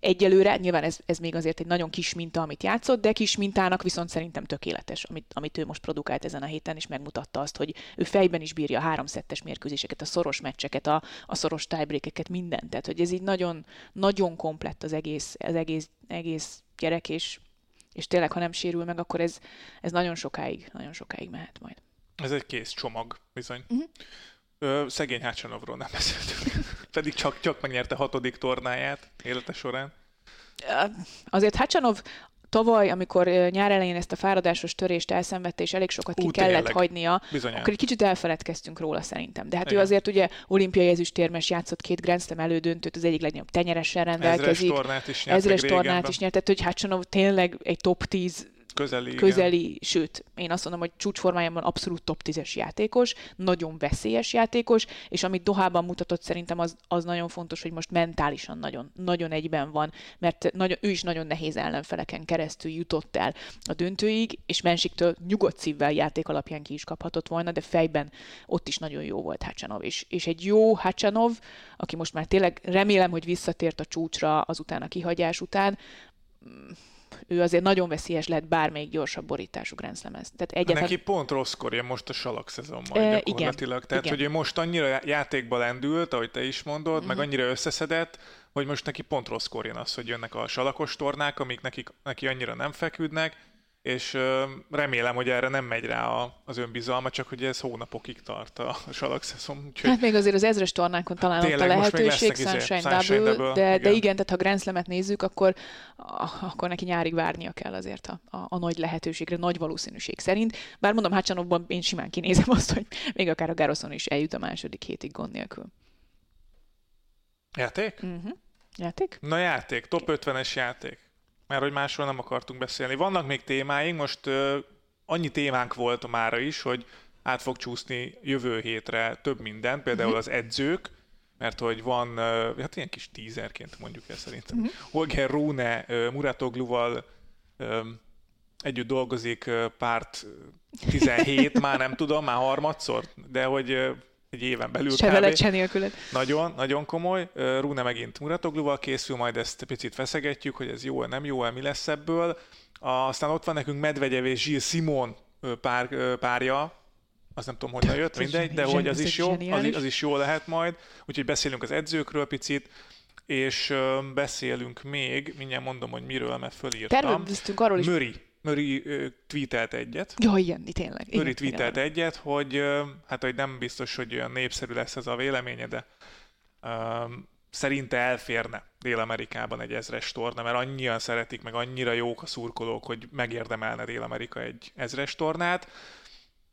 egyelőre, nyilván ez, ez még azért egy nagyon kis minta, amit játszott, de kis mintának viszont szerintem tökéletes, amit, amit ő most produkált ezen a héten, és megmutatta azt, hogy ő fejben is bírja a háromszettes mérkőzéseket, a szoros meccseket, a, a szoros tiebreakeket, mindent. Tehát, hogy ez így nagyon, nagyon komplett az egész, az egész, egész gyerek, és, és tényleg, ha nem sérül meg, akkor ez, ez nagyon sokáig, nagyon sokáig mehet majd. Ez egy kész csomag, bizony. Uh-huh. Ö, szegény Hácsanovról nem beszéltünk. Pedig csak, csak megnyerte hatodik tornáját élete során. Azért Hacsanov tavaly, amikor nyár elején ezt a fáradásos törést elszenvedte, és elég sokat ki Ú, kellett tényleg. hagynia, Bizonyán. akkor egy kicsit elfeledkeztünk róla szerintem. De hát Igen. ő azért ugye olimpiai ezüstérmes játszott két Grand Slam elődöntőt, az egyik legnagyobb tenyeressel Ezres rendelkezik. tornát is nyert Ezres tornát is nyert, tehát hogy Hacsanov tényleg egy top 10 Közeli, igen. közeli, sőt, én azt mondom, hogy csúcsformájában abszolút top 10-es játékos, nagyon veszélyes játékos, és amit Dohában mutatott szerintem az, az nagyon fontos, hogy most mentálisan nagyon, nagyon egyben van, mert nagyon, ő is nagyon nehéz ellenfeleken keresztül jutott el a döntőig, és Mensiktől nyugodt szívvel játék alapján ki is kaphatott volna, de fejben ott is nagyon jó volt Hacsanov, és, és egy jó Hacsanov, aki most már tényleg remélem, hogy visszatért a csúcsra azután a kihagyás után, ő azért nagyon veszélyes lehet bármelyik gyorsabb borítású Grand Slam-hez. Tehát egyetlen... Neki pont rosszkor jön most a salak szezonban E, gyakorlatilag. igen, Tehát, igen. hogy ő most annyira játékba lendült, ahogy te is mondod, Mhm. meg annyira összeszedett, hogy most neki pont rosszkor jön az, hogy jönnek a salakos tornák, amik neki, neki annyira nem feküdnek, és remélem, hogy erre nem megy rá a, az önbizalma, csak hogy ez hónapokig tart a, a salak szezon. Úgyhogy Hát még azért az ezres tornákon talán ott a Tényleg, most még lehetőség, izé, Sunshine, Double, de, de igen. igen, tehát ha Grand Slam-et nézzük, akkor, akkor neki nyárig várnia kell azért a, a, a nagy lehetőségre, nagy valószínűség szerint. Bár mondom, Hacsanovban én simán kinézem azt, hogy még akár a Garoszon is eljut a második hétig gond nélkül. játék? Uh-huh. Játék? Na játék, top 50-es játék. Mert hogy másról nem akartunk beszélni. Vannak még témáink, most ö, annyi témánk volt mára is, hogy át fog csúszni jövő hétre több minden, például Mhm. az edzők, mert hogy van, ö, hát ilyen kis tízerként mondjuk el szerintem. Mhm. Holger Rune ö, Muratogluval ö, együtt dolgozik párt ö, 17, már nem tudom, már harmadszor, de hogy egy éven belül Se veled, se nélküled. Nagyon, nagyon komoly. Rune megint Muratogluval készül, majd ezt picit feszegetjük, hogy ez jó-e, nem jó-e, mi lesz ebből. Aztán ott van nekünk Medvegyev és Gilles Simon pár, párja, az nem tudom, honnan jött, mindegy, de hogy az is jó, az, az is jó lehet majd. Úgyhogy beszélünk az edzőkről picit, és beszélünk még, mindjárt mondom, hogy miről, mert fölírtam. Terveztünk arról is. Möri, Möri tweetelt egyet. Ja, igen, tényleg. Igen, Möri igen. tweetelt egyet, hogy hát hogy nem biztos, hogy olyan népszerű lesz ez a véleménye, de um, szerinte elférne Dél-Amerikában egy ezres torna, mert annyian szeretik, meg annyira jók a szurkolók, hogy megérdemelne Dél-Amerika egy ezres tornát.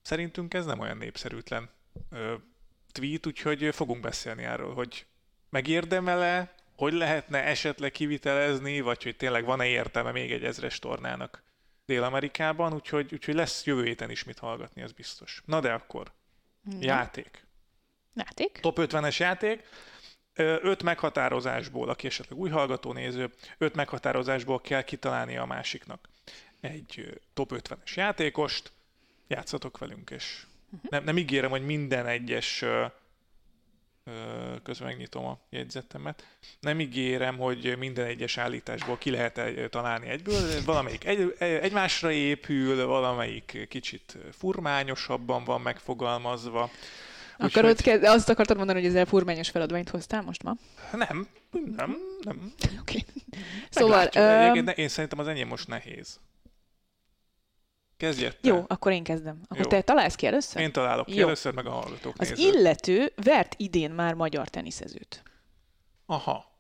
Szerintünk ez nem olyan népszerűtlen ö, tweet, úgyhogy fogunk beszélni erről, hogy megérdemele, hogy lehetne esetleg kivitelezni, vagy hogy tényleg van-e értelme még egy ezres tornának Dél-Amerikában, úgyhogy, úgyhogy lesz jövő héten is mit hallgatni, az biztos. Na de akkor, Mhm. játék. Játék? Top 50-es játék. Öt meghatározásból, aki esetleg új hallgató néző, öt meghatározásból kell kitalálni a másiknak egy top 50-es játékost, játszatok velünk, és Mhm. nem, nem ígérem, hogy minden egyes közben megnyitom a jegyzetemet. Nem ígérem, hogy minden egyes állításból ki lehet találni egyből. Valamelyik egy, egymásra épül, valamelyik kicsit furmányosabban van megfogalmazva. Akarod, Úgyhogy- kezd, azt akartad mondani, hogy ezzel furmányos feladványt hoztál most ma? Nem, nem, nem. Oké. Szóval, öm, Egyébként ne- én szerintem az enyém most nehéz. Kezdj te. jó, akkor én kezdem. Akkor Jó. te találsz ki először? Én találok ki Jó. először, meg a hallgatók Az nézők. illető vert idén már magyar teniszezőt. Aha.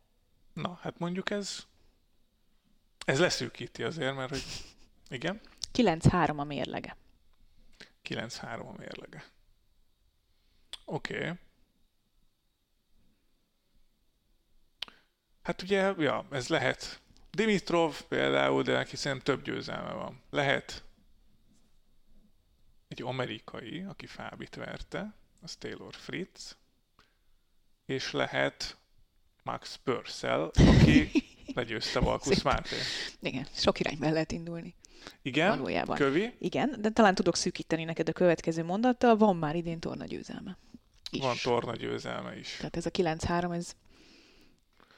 Na, hát mondjuk ez... Ez leszűkíti azért, mert hogy... Igen? 9-3 a mérlege. 9-3 a mérlege. Oké. Okay. Hát ugye, ja, ez lehet Dimitrov például, de neki szerintem több győzelme van. Lehet egy amerikai, aki Fábit verte, az Taylor Fritz, és lehet Max Purcell, aki legyőzte Valkusz. Máté. Igen, sok irányba el lehet indulni. Igen, Valójában. Kövi, Igen, de talán tudok szűkíteni neked a következő mondattal. Van már idén torna győzelme. Is. van torna győzelme is. Tehát ez a 9-3, ez,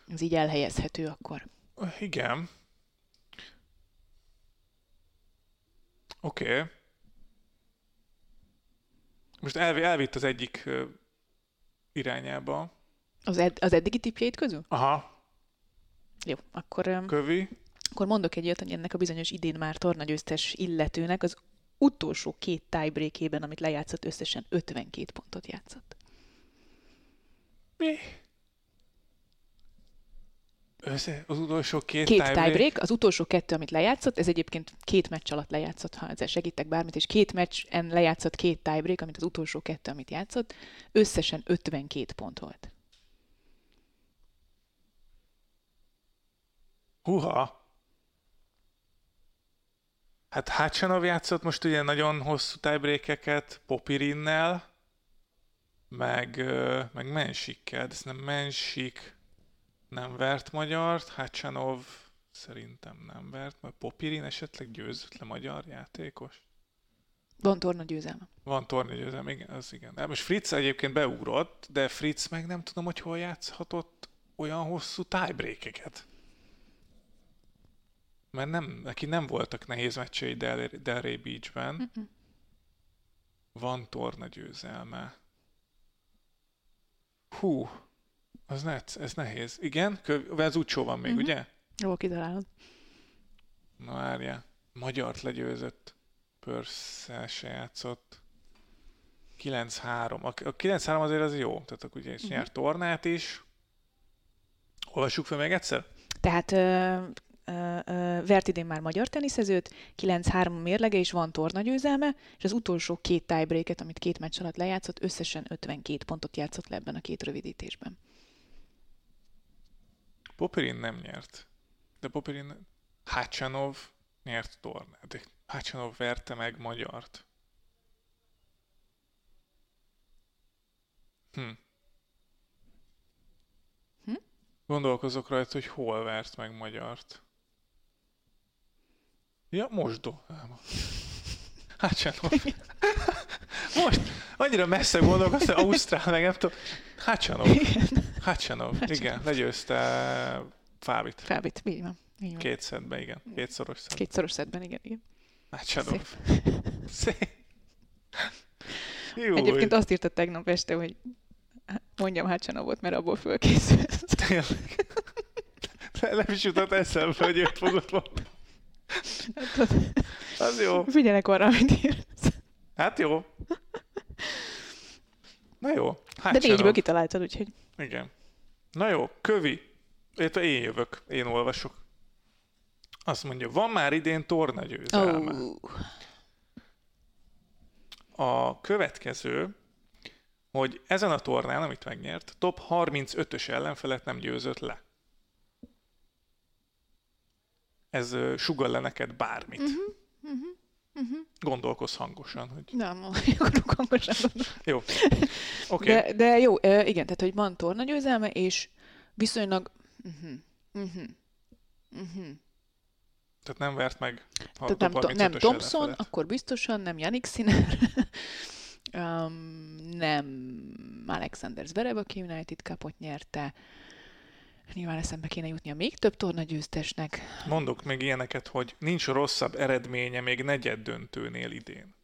ez így elhelyezhető akkor. Igen. Oké. Okay. Most elv, elvitt az egyik ö, irányába. Az, ed- az eddigi tipjeit közül? Aha, Jó, akkor, öm, kövi. akkor mondok egy olyat, hogy ennek a bizonyos idén már tornagyőztes illetőnek az utolsó két tiebreakében, amit lejátszott, összesen 52 pontot játszott. Mi? Össze, az utolsó két, Két tiebreak? tiebreak, az utolsó kettő, amit lejátszott, ez egyébként két meccs alatt lejátszott, ha ezzel segítek bármit, és két meccsen lejátszott két tiebreak, amit az utolsó kettő, amit játszott, összesen 52 pont volt. Huha. Hát Hácsanov játszott most ugye nagyon hosszú tiebreakeket Popirinnel, meg, meg Mensikkel, de ez nem Mensik nem vert magyart, Hácsanov szerintem nem vert, mert Popirin esetleg győzött le magyar játékos. Van torna győzelme. Van tornagyőzelem, igen, az igen. De most Fritz egyébként beugrott, de Fritz meg nem tudom, hogy hol játszhatott olyan hosszú tiebreakeket. Mert nem, neki nem voltak nehéz meccsei Del- Delray Beachben. Mm-mm. Van torna győzelme. Hú, az ne, ez nehéz. Igen, Kö, ez úgy van még, Mhm. ugye? Jól kitalálod. Na várjál. Magyart legyőzött. Pörsszel se játszott. 9-3. A, a 9-3 azért az jó. Tehát akkor ugye Mhm. nyert tornát is. Olvassuk fel még egyszer? Tehát ö, ö, ö, vert idén már magyar teniszezőt, 9-3 mérlege és van torna győzelme, és az utolsó két tiebreaket, amit két meccs alatt lejátszott, összesen 52 pontot játszott le ebben a két rövidítésben. Popirin nem nyert. De Popirin... Hácsanov nyert tornát. Hácsanov verte meg magyart. Hm. Hm? Gondolkozok rajta, hogy hol vert meg magyart. Ja, most Hácsanov. Most annyira messze gondolkoztam, hogy Ausztrál, meg nem tudom. Hácsanov. Hácsanov, igen, legyőzte Fábit. Felbit, így van. Így van. Két szedben, igen. Kétszoros szed. Kétszoros szedben, igen, igen. Hácsanov. Szép. Jó, Egyébként azt írta tegnap este, hogy mondjam Hácsanovot, mert abból fölkészült. tényleg. Nem is jutott eszembe, hogy őt fogod mondani. Az jó. Figyelek arra, amit írsz. Hát jó. Na jó. De Hácsanov. négyből kitaláltad, úgyhogy Igen. Na jó, kövi. Illetve én jövök, én olvasok. Azt mondja, van már idén tornagyőzelme. Ó, A következő, hogy ezen a tornán, amit megnyert, top 35-ös ellenfelet nem győzött le. Ez sugal le neked bármit. Mhm, Uh-huh. Gondolkozz hangosan, hogy Nem, akarok hangosan gondolni. jó. Okay. De, de jó, igen, tehát hogy van torna győzelme, és viszonylag... Uh-huh, uh-huh, uh-huh. tehát nem vert meg a Tehát nem, nem 35-ös Thompson, ellenfelet. akkor biztosan, nem Yannick Sinner, um, nem Alexander Zverev, aki United Cupot nyerte. Nyilván eszembe kéne jutni a még több torna győztesnek. Mondok még ilyeneket, hogy nincs rosszabb eredménye még negyed döntőnél idén.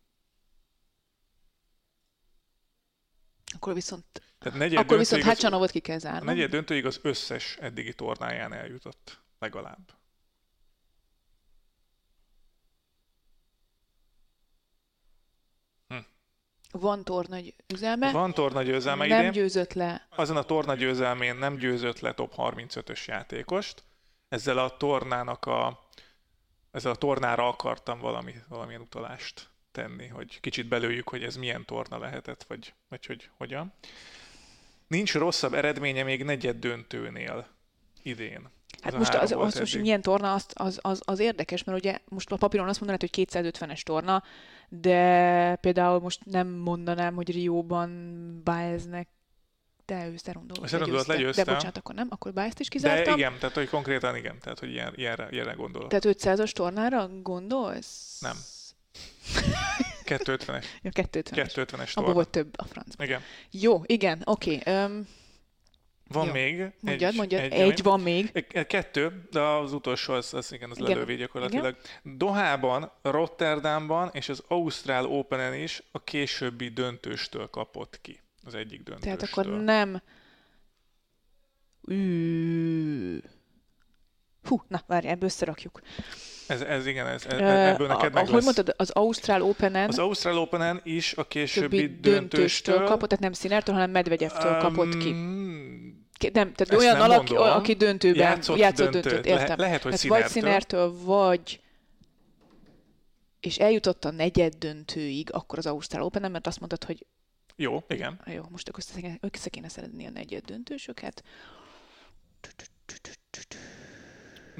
Akkor viszont, Tehát negyed akkor viszont Hácsanovot ki kell A zárnom. negyed döntőig az összes eddigi tornáján eljutott. Legalább. Van tornagy üzelme, Van torna győzelme nem idén. győzött le. Azon a torna győzelmén nem győzött le top 35-ös játékost. Ezzel a tornának a ezzel a tornára akartam valami, valamilyen utalást tenni, hogy kicsit belőjük, hogy ez milyen torna lehetett, vagy, vagy hogy hogyan. Nincs rosszabb eredménye még negyed döntőnél idén. Hát most az, az, most eddig. milyen torna, az, az, az, az érdekes, mert ugye most a papíron azt mondanád, hogy 250-es torna, de például most nem mondanám, hogy Rióban Baeznek de ő Szerundót De legyőzte. bocsánat, akkor nem, akkor Baezt is De kizártam. igen, tehát hogy konkrétan igen, tehát hogy ilyen, ilyenre, ilyenre gondolok. Tehát 500-as tornára gondolsz? Nem. 250-es, Ja, 250 250-es Abból torna. volt több a francban. Igen. Jó, igen, oké. Um, Van Jó. még mondjad, egy, mondjad. egy, Egy, van még. Kettő, de az utolsó az, az igen, az Igen. lelővé gyakorlatilag. Dohában, Rotterdamban és az Ausztrál Openen is a későbbi döntőstől kapott ki. Az egyik döntőstől. Tehát akkor nem... Hú, na várj, ebből összerakjuk. Ez, ez igen, ez, ez, ebből a, neked a, meg hogy mondtad, az Ausztrál Openen Az Ausztrál Openen is a későbbi döntőstől, döntőstől kapott, tehát nem Színertől, hanem Medvegyevtől kapott ki. Um, Nem, tehát ezt olyan nem alaki, mondom. aki döntőben Játszott játszott, döntőt. döntőt, Lehet- értem. lehet, hogy tehát vagy Színertől. Vagy és eljutott a negyed döntőig, akkor az Ausztrál Open, mert azt mondtad, hogy jó, igen. jó, most akkor össze kéne szedni a negyed döntősöket.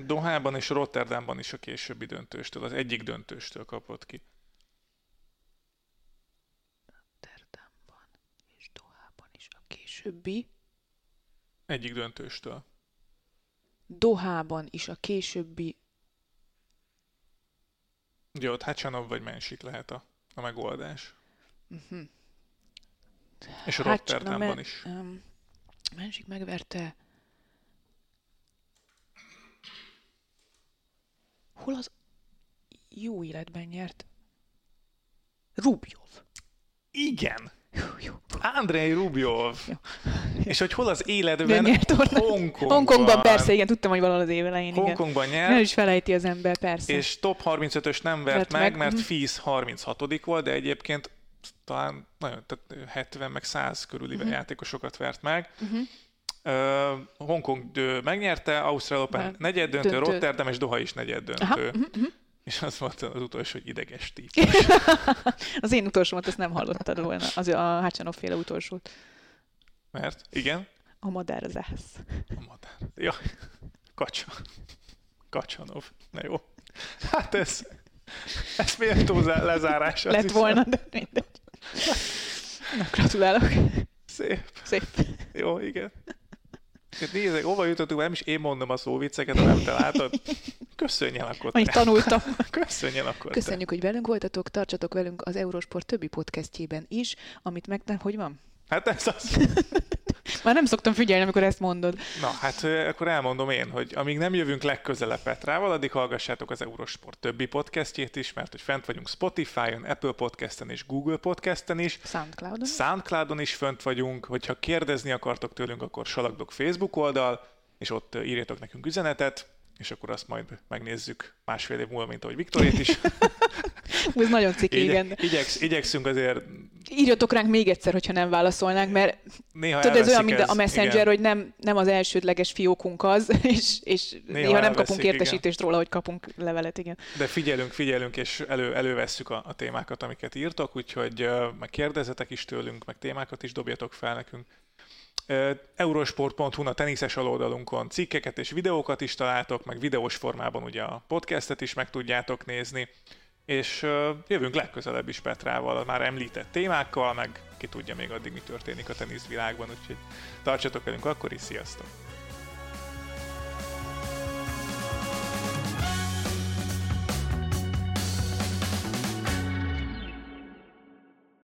Dohában és Rotterdamban is a későbbi döntőstől, az egyik döntőstől kapott ki. Rotterdamban és Dohában is a későbbi. Egyik döntőstől. Dohában is a későbbi. Ugye ott Hacsanov vagy Mensik lehet a, a megoldás. Uh-huh. És Hát, Rotterdamban is. Um, másik megverte. Hol az jó életben nyert? Rubjov. Igen! Andrei Rubjov. És hogy hol az életben? Nem. Hongkongban. Hongkongban persze, igen, tudtam, hogy valahol az év elején, igen. Hongkongban Nem nyert, is felejti az ember, persze. és top 35-ös nem vert Vert meg, meg, mert mhm. Fisz 36 volt, de egyébként talán nagyon, tehát 70 meg 100 körüli Mhm. játékosokat vert meg. Uh-huh. Uh, Hongkong megnyerte, Ausztrál Open negyed döntő. Rotterdam és Doha is negyed döntő. Aha, uh-huh, uh-huh. És az volt az utolsó, hogy ideges típ. Az én utolsómat, ezt nem hallottad volna, az a Hácsanov féle utolsót. Mert, igen, A madár az ász. a madár. Ja, kacsa. Kacsanov. Na jó. Hát ez, ez méltó zá- lezárás. Lett hiszem. volna, de mindegy. Na, gratulálok. Szép. Szép. Jó, igen. Nézzek, hova jutottunk, nem is én mondom a szóvicceket, hanem te látod. Köszönj el akkor Annyit te. tanultam. Köszönj el akkor Köszönjük, hogy velünk voltatok, tartsatok velünk az Eurosport többi podcastjében is, amit meg nem, hogy van? te. Hát ez az. Már nem szoktam figyelni, amikor ezt mondod. Na, hát akkor elmondom én, hogy amíg nem jövünk legközelebb Petrával, addig hallgassátok az Eurosport többi podcastjét is, mert hogy fent vagyunk Spotify-on, Apple Podcasten és Google Podcasten is. Soundcloudon. Soundcloudon is fönt vagyunk, hogyha kérdezni akartok tőlünk, akkor salagdok Facebook oldal, és ott írjatok nekünk üzenetet, és akkor azt majd megnézzük másfél év múlva, mint ahogy Viktorét is. Ez nagyon ciki, igen. Igye, igyeksz, igyekszünk azért Írjatok ránk még egyszer, hogyha nem válaszolnánk, mert néha tudod, ez olyan, mint a Messenger, igen. hogy nem, nem az elsődleges fiókunk az, és, és néha, néha nem kapunk igen. értesítést róla, hogy kapunk levelet, igen. De figyelünk, figyelünk, és elő, elővesszük a, a témákat, amiket írtok, úgyhogy uh, meg kérdezzetek is tőlünk, meg témákat is dobjatok fel nekünk. Uh, Eurosport.hu a teniszes aloldalunkon cikkeket és videókat is találtok, meg videós formában ugye a podcastet is meg tudjátok nézni, és jövünk legközelebb is Petrával, a már említett témákkal, meg ki tudja még addig mi történik a teniszvilágban, úgyhogy tartsatok velünk akkor is, sziasztok!